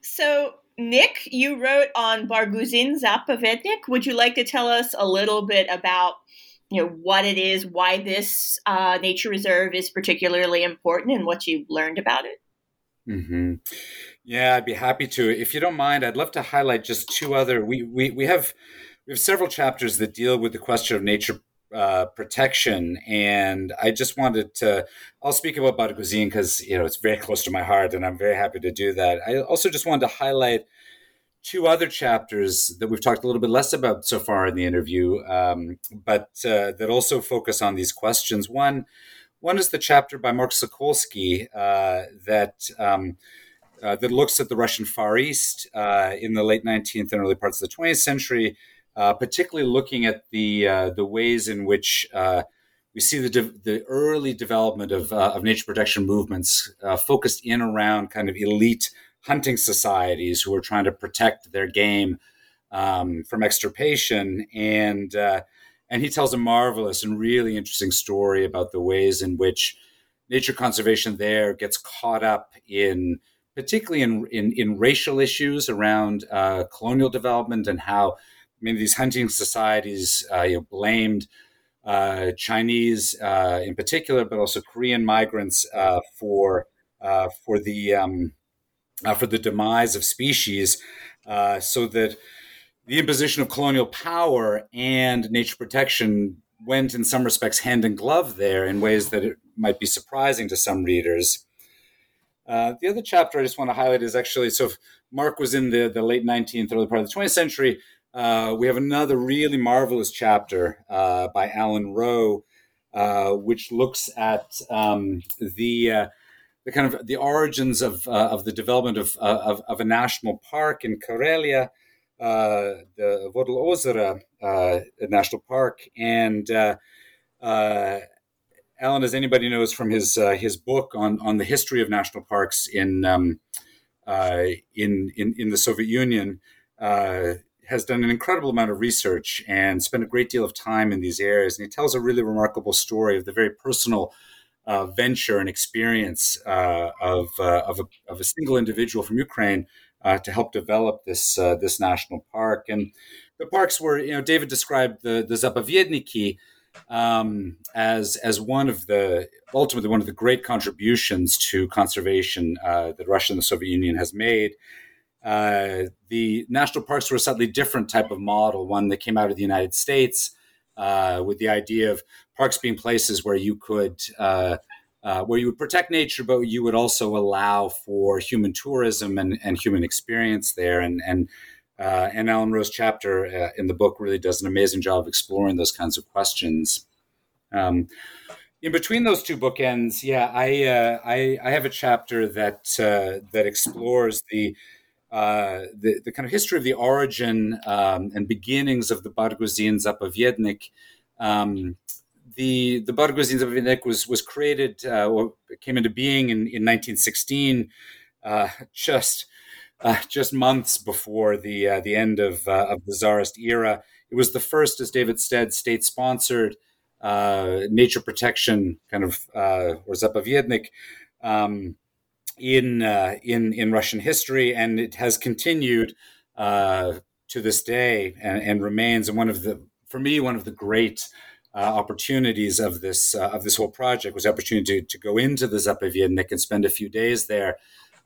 So, Nick, you wrote on Barguzin Zapovednik. Would you like to tell us a little bit about, you know, what it is, why this uh, nature reserve is particularly important, and what you've learned about it? Mm-hmm. Yeah, I'd be happy to. If you don't mind, I'd love to highlight just two other. We we we have we have several chapters that deal with the question of nature uh, protection. And I just wanted to, I'll speak about Barguzin because, you know, it's very close to my heart and I'm very happy to do that. I also just wanted to highlight two other chapters that we've talked a little bit less about so far in the interview, um, but uh, that also focus on these questions. One, one is the chapter by Mark Sokolsky uh, that um, uh, that looks at the Russian Far East uh, in the late 19th and early parts of the 20th century, uh, particularly looking at the uh, the ways in which uh, we see the de- the early development of uh, of nature protection movements focused in around kind of elite hunting societies who are trying to protect their game um, from extirpation. And and he tells a marvelous and really interesting story about the ways in which nature conservation there gets caught up in particularly in, in, in racial issues around uh, colonial development and how many of these hunting societies uh, you know, blamed uh, Chinese uh, in particular, but also Korean migrants uh, for uh, for the um, for the demise of species, so that the imposition of colonial power and nature protection went in some respects hand in glove there in ways that it might be surprising to some readers. Uh, the other chapter I just want to highlight is actually so Mark was in the, the late 19th, early part of the 20th century. Uh, we have another really marvelous chapter uh, by Alan Roe, uh, which looks at um, the uh, the kind of the origins of of the development of, of, of a national park in Karelia uh, the Vodlozero uh, National Park. And uh, Alan, as anybody knows from his his book on, on the history of national parks in um, in, in, in the Soviet Union, has done an incredible amount of research and spent a great deal of time in these areas. And he tells a really remarkable story of the very personal uh, venture and experience uh, of, uh, of, a, of, a, single individual from Ukraine uh, to help develop this uh, this national park. And the parks were, you know, David described the the Zapovedniki um, as as one of the ultimately one of the great contributions to conservation uh, that Russia and the Soviet Union has made. Uh, the national parks were a slightly different type of model, one that came out of the United States, uh, with the idea of parks being places where you could uh, uh, where you would protect nature, but you would also allow for human tourism and, and human experience there. And and uh, and Alan Roe's chapter uh, in the book really does an amazing job of exploring those kinds of questions. Um, in between those two bookends, yeah, I uh, I, I, have a chapter that uh, that explores the, uh, the, the kind of history of the origin um, and beginnings of the Barguzin Zapovednik. Um, the the Barguzin Zapovednik was was created uh, or came into being in, in 1916, uh, just uh, just months before the uh, the end of of the Tsarist era. It was the first, as David said, state sponsored nature protection kind of or Zapovednik. Um, in in in Russian history, and it has continued to this day and, and remains and one of the, for me, one of the great uh, opportunities of this uh, of this whole project was the opportunity to, to go into the Zapovednik and spend a few days there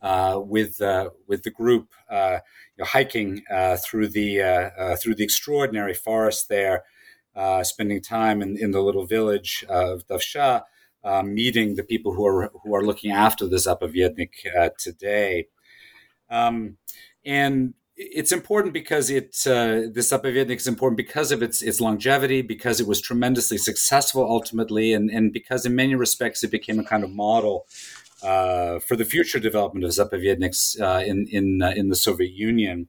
uh, with uh, with the group, uh, you know, hiking uh, through the through the extraordinary forest there, spending time in, in the little village of Davsha, meeting the people who are who are looking after the Zapovednik today. Um, and it's important because it uh, the Zapovednik is important because of its its longevity, because it was tremendously successful ultimately, and and because in many respects it became a kind of model uh, for the future development of Zapovedniks uh, in in uh, in the Soviet Union.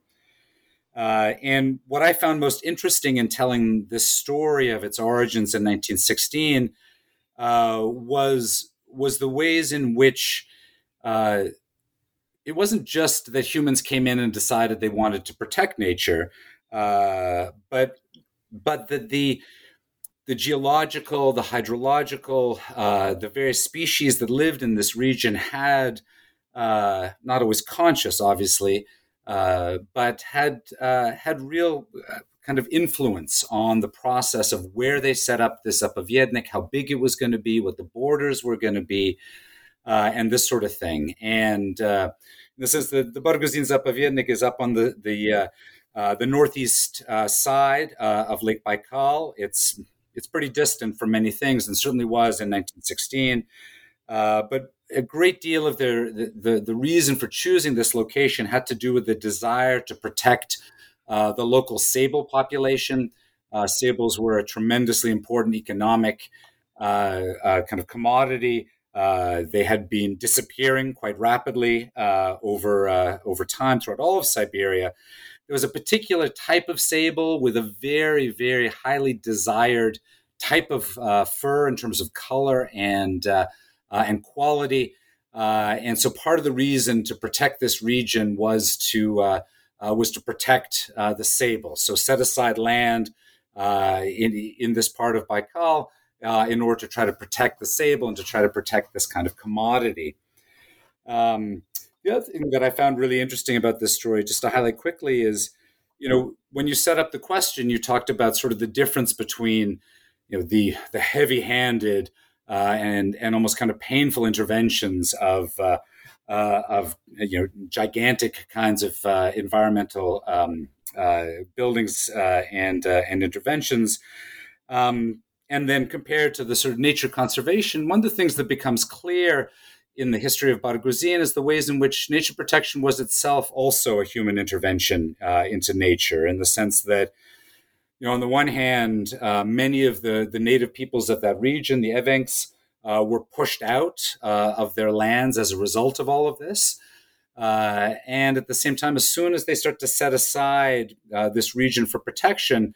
Uh, and what I found most interesting in telling this story of its origins in 1916 uh, was was the ways in which it wasn't just that humans came in and decided they wanted to protect nature, uh, but but that the the geological, the hydrological, uh, the various species that lived in this region had uh, not always conscious, obviously, uh, but had uh, had real uh, kind of influence on the process of where they set up this Zapovednik, how big it was going to be, what the borders were going to be uh, and this sort of thing. And uh, this is the the Barguzin Zapovednik is up on the the uh, uh the northeast uh, side uh, of Lake Baikal. It's it's pretty distant from many things, and certainly was in 1916. Uh, but a great deal of their, the, the, the reason for choosing this location had to do with the desire to protect uh, the local sable population. Uh, sables were a tremendously important economic uh, uh, kind of commodity. Uh, they had been disappearing quite rapidly over over time throughout all of Siberia. There was a particular type of sable with a very, very highly desired type of fur in terms of color and and quality. And so part of the reason to protect this region was to uh, was to protect the sable. So set aside land in in this part of Baikal uh, in order to try to protect the sable and to try to protect this kind of commodity. Um, the other thing that I found really interesting about this story, just to highlight quickly, is you know when you set up the question, you talked about sort of the difference between you know the the heavy-handed uh, and and almost kind of painful interventions of uh, uh, of you know gigantic kinds of uh, environmental um, uh, buildings uh, and and interventions. Um, and then compared to the sort of nature conservation, one of the things that becomes clear in the history of Barguzin is the ways in which nature protection was itself also a human intervention into nature, in the sense that you know, on the one hand, uh, many of the, the native peoples of that region, the Evenks, uh, were pushed out uh, of their lands as a result of all of this. Uh, and at the same time, as soon as they start to set aside uh, this region for protection,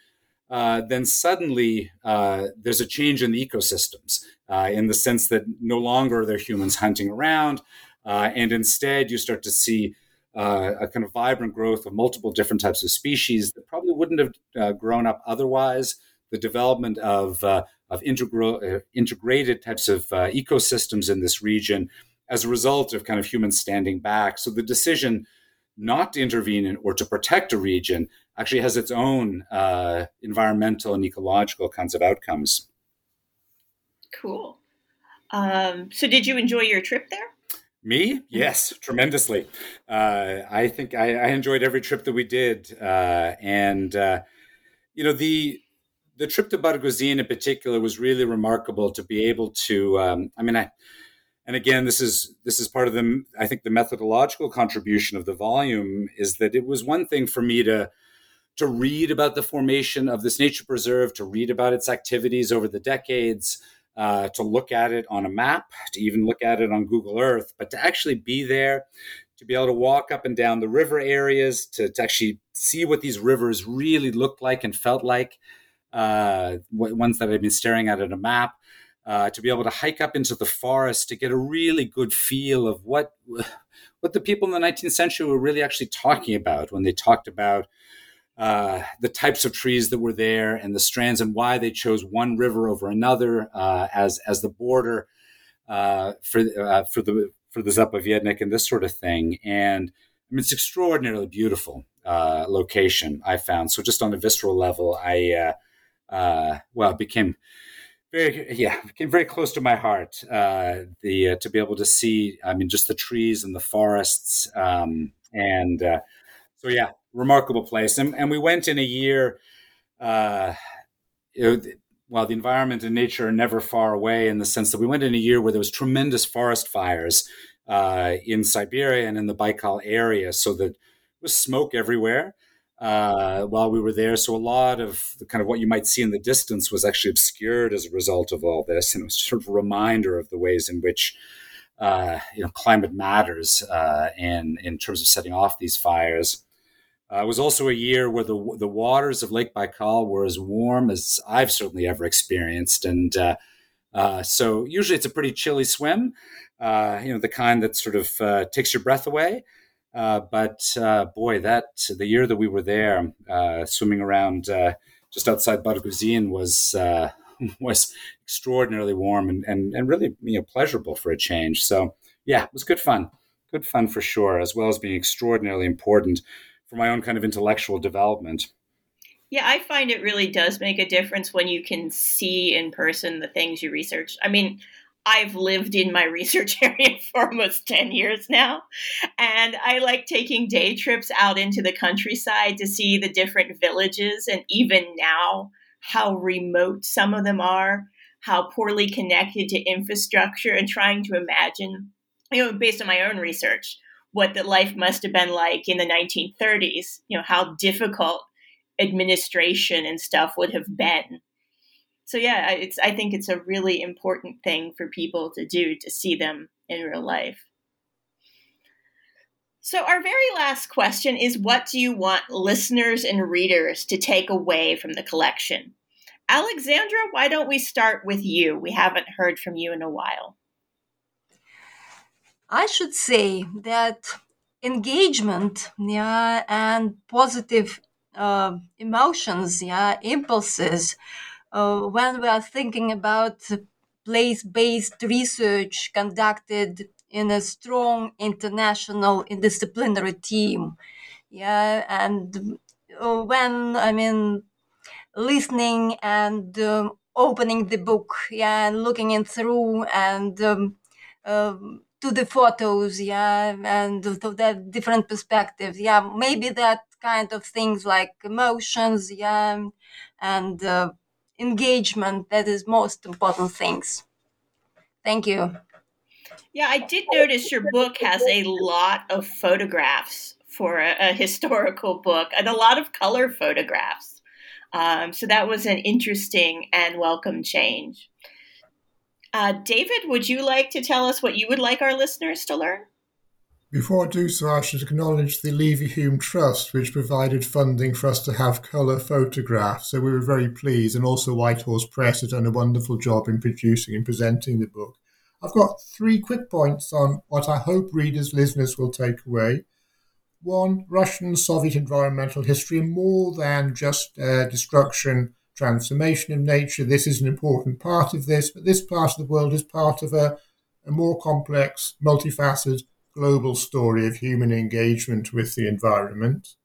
uh, then suddenly there's a change in the ecosystems in the sense that no longer are there humans hunting around. and instead, you start to see uh, a kind of vibrant growth of multiple different types of species that probably wouldn't have uh, grown up otherwise. The development of uh, of integral, uh, integrated types of uh, ecosystems in this region as a result of kind of humans standing back. So the decision not to intervene in, or to protect a region actually has its own uh, environmental and ecological kinds of outcomes. Cool. Um, so, did you enjoy your trip there? Me? Yes, tremendously. Uh, I think I, I, enjoyed every trip that we did, uh, and uh, you know the the trip to Barguzin in particular was really remarkable to be able to. Um, I mean, I and again, this is this is part of the I think the methodological contribution of the volume is that it was one thing for me to to read about the formation of this nature preserve, to read about its activities over the decades uh, to look at it on a map, to even look at it on Google Earth, but to actually be there, to be able to walk up and down the river areas, to, to actually see what these rivers really looked like and felt like, uh, ones that I've been staring at on a map. Uh, to be able to hike up into the forest to get a really good feel of what what the people in the 19th century were really actually talking about when they talked about uh, the types of trees that were there and the strands and why they chose one river over another uh, as as the border uh, for uh, for the for the Zapovednik and this sort of thing. And I mean, it's extraordinarily beautiful uh, location I found. So just on a visceral level, I well it became very yeah became very close to my heart uh, the uh, to be able to see i mean just the trees and the forests um, and uh, so yeah remarkable place. And, and we went in a year, uh, know, while the environment and nature are never far away in the sense that we went in a year where there was tremendous forest fires uh, in Siberia and in the Baikal area. So that was smoke everywhere uh, while we were there. So a lot of the kind of what you might see in the distance was actually obscured as a result of all this. And it was sort of a reminder of the ways in which uh, you know climate matters uh, and in terms of setting off these fires. Uh, it was also a year where the the waters of Lake Baikal were as warm as I've certainly ever experienced, and uh, uh, so usually it's a pretty chilly swim, uh, you know, the kind that sort of takes your breath away. Uh, but uh, boy, that the year that we were there, uh, swimming around uh, just outside Barguzin was was extraordinarily warm and, and and really you know pleasurable for a change. So yeah, it was good fun, good fun for sure, as well as being extraordinarily important for my own kind of intellectual development. Yeah, I find it really does make a difference when you can see in person the things you research. I mean, I've lived in my research area for almost 10 years now. And I like taking day trips out into the countryside to see the different villages and even now how remote some of them are, how poorly connected to infrastructure, and trying to imagine, you know, based on my own research, what the life must have been like in the 1930s, you know, how difficult administration and stuff would have been. So yeah, it's I think it's a really important thing for people to do to see them in real life. So, our very last question is What do you want listeners and readers to take away from the collection? Alexandra, why don't we start with you? We haven't heard from you in a while. I should say that engagement yeah, and positive uh, emotions, yeah, impulses, uh, when we are thinking about place based research conducted in a strong international interdisciplinary team. Yeah, and uh, when I mean listening and um, opening the book, yeah, and looking it through and um, uh, to the photos, yeah, and to the different perspectives, yeah, maybe that kind of things like emotions, yeah, and uh, engagement that is most important things. Thank you. Yeah, I did notice your book has a lot of photographs for a, a historical book and a lot of color photographs. Um, so that was an interesting and welcome change. Uh, David, would you like to tell us what you would like our listeners to learn? Before I do so, I should acknowledge the Leverhulme Trust, which provided funding for us to have colour photographs. So we were very pleased, and also White Horse Press has done a wonderful job in producing and presenting the book. I've got three quick points on what I hope readers, listeners will take away. One, Russian Soviet environmental history, more than just uh, destruction, transformation of nature. This is an important part of this, but this part of the world is part of a, a more complex, multifaceted, global story of human engagement with the environment.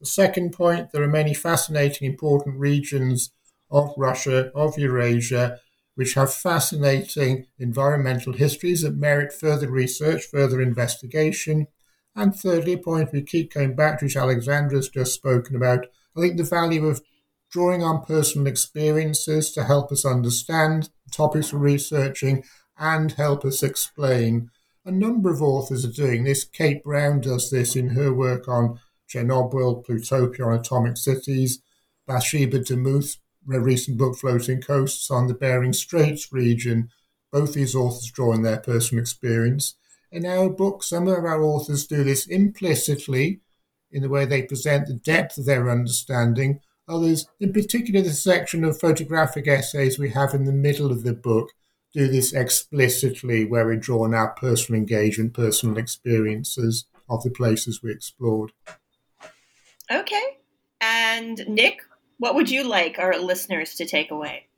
The second point, there are many fascinating, important regions of Russia, of Eurasia, which have fascinating environmental histories that merit further research, further investigation. And thirdly, a point we keep coming back to, which Alexandra's just spoken about, I think the value of drawing on personal experiences to help us understand topics we're researching and help us explain. A number of authors are doing this. Kate Brown does this in her work on Chernobyl, Plutopia, atomic cities. Bathsheba DeMuth a recent book, Floating Coasts, on the Bering Straits region. Both these authors draw on their personal experience. In our book, some of our authors do this implicitly in the way they present the depth of their understanding. Others, in particular, the section of photographic essays we have in the middle of the book, do this explicitly, where we draw on our personal engagement, personal experiences of the places we explored. Okay. And Nick, what would you like our listeners to take away?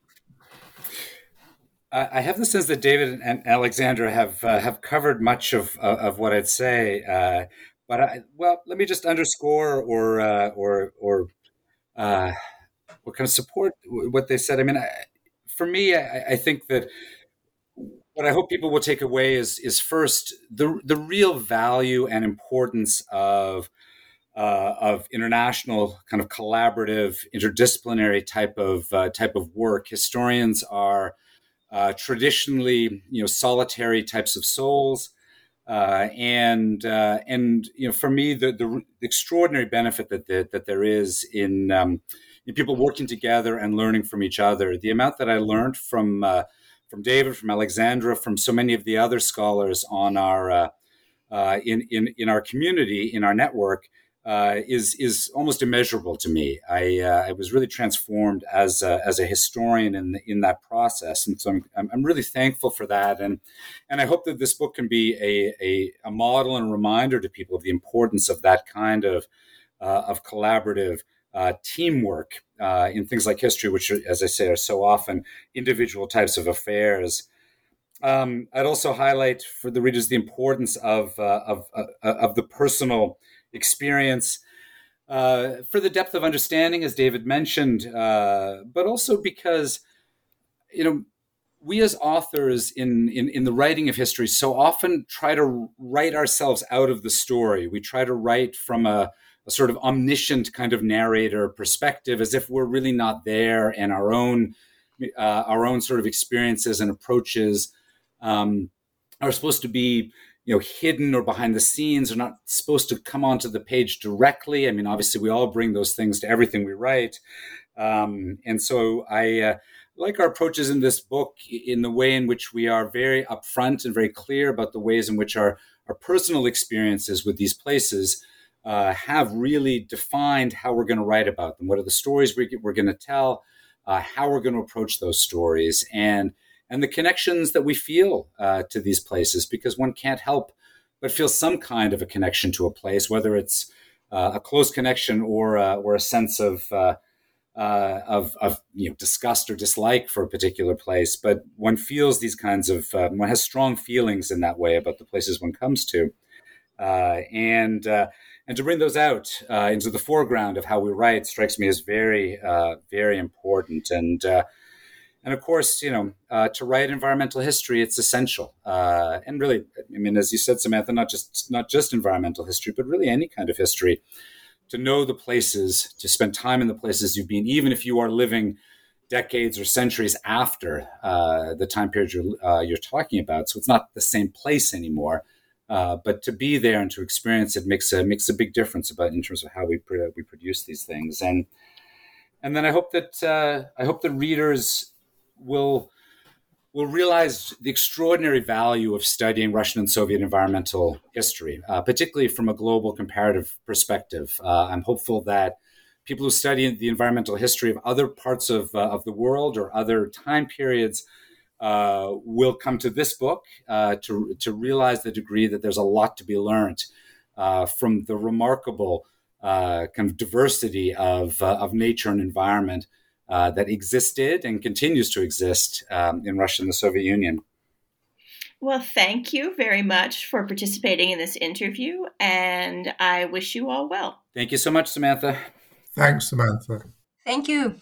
I have the sense that David and Alexandra have uh, have covered much of uh, of what I'd say, uh, but I, well, let me just underscore or uh, or or uh, or kind of support what they said. I mean, I, for me, I, I, think that what I hope people will take away is is first the the real value and importance of uh, of international kind of collaborative interdisciplinary type of uh, type of work. Historians are uh, traditionally you know solitary types of souls uh, and uh, and you know for me the, the extraordinary benefit that the, that there is in um, in people working together and learning from each other the amount that I learned from uh, from David from Alexandra from so many of the other scholars on our in, in in our community in our network uh, is is almost immeasurable to me. I uh, I was really transformed as a, as a historian in the, in that process, and so I'm, I'm really thankful for that. And and I hope that this book can be a a, a model and a reminder to people of the importance of that kind of uh, of collaborative. Uh, teamwork uh, in things like history, which, as I say, are so often individual types of affairs. Um, I'd also highlight for the readers the importance of uh, of, of the personal experience. Uh, for the depth of understanding, as David mentioned, uh, but also because, you know, we as authors in, in, in the writing of history so often try to write ourselves out of the story. We try to write from a a sort of omniscient kind of narrator perspective, as if we're really not there, and our own uh, our own sort of experiences and approaches um, are supposed to be you know hidden or behind the scenes are not supposed to come onto the page directly. I mean obviously we all bring those things to everything we write. Um, and so i uh, like our approaches in this book in the way in which we are very upfront and very clear about the ways in which our, our personal experiences with these places uh, have really defined how we're going to write about them. What are the stories we, we're going to tell? Uh, how we're going to approach those stories and and the connections that we feel uh, to these places because one can't help but feel some kind of a connection to a place whether it's uh, a close connection or uh, or a sense of uh, of, of you know disgust or dislike for a particular place. But one feels these kinds of one has strong feelings in that way about the places one comes to. And and to bring those out into the foreground of how we write strikes me as very very important and and of course, you know, uh, to write environmental history, it's essential. Uh, and really, I mean, as you said, Samantha, not just not just environmental history, but really any kind of history. To know the places, to spend time in the places you've been, even if you are living decades or centuries after uh, the time period you're, uh, you're talking about. So it's not the same place anymore. Uh, but to be there and to experience it makes a makes a big difference about in terms of how we we produce these things. And and then I hope that uh, I hope that readers will will realize the extraordinary value of studying Russian and Soviet environmental history, uh, particularly from a global comparative perspective. Uh, I'm hopeful that people who study the environmental history of other parts of, uh, of the world or other time periods uh, will come to this book uh, to, to realize the degree that there's a lot to be learned uh, from the remarkable kind of diversity of, of nature and environment uh, that existed and continues to exist um, in Russia and the Soviet Union. Well, thank you very much for participating in this interview, and I wish you all well. Thank you so much, Samantha. Thanks, Samantha. Thank you.